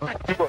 어, 이거.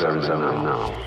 Only now.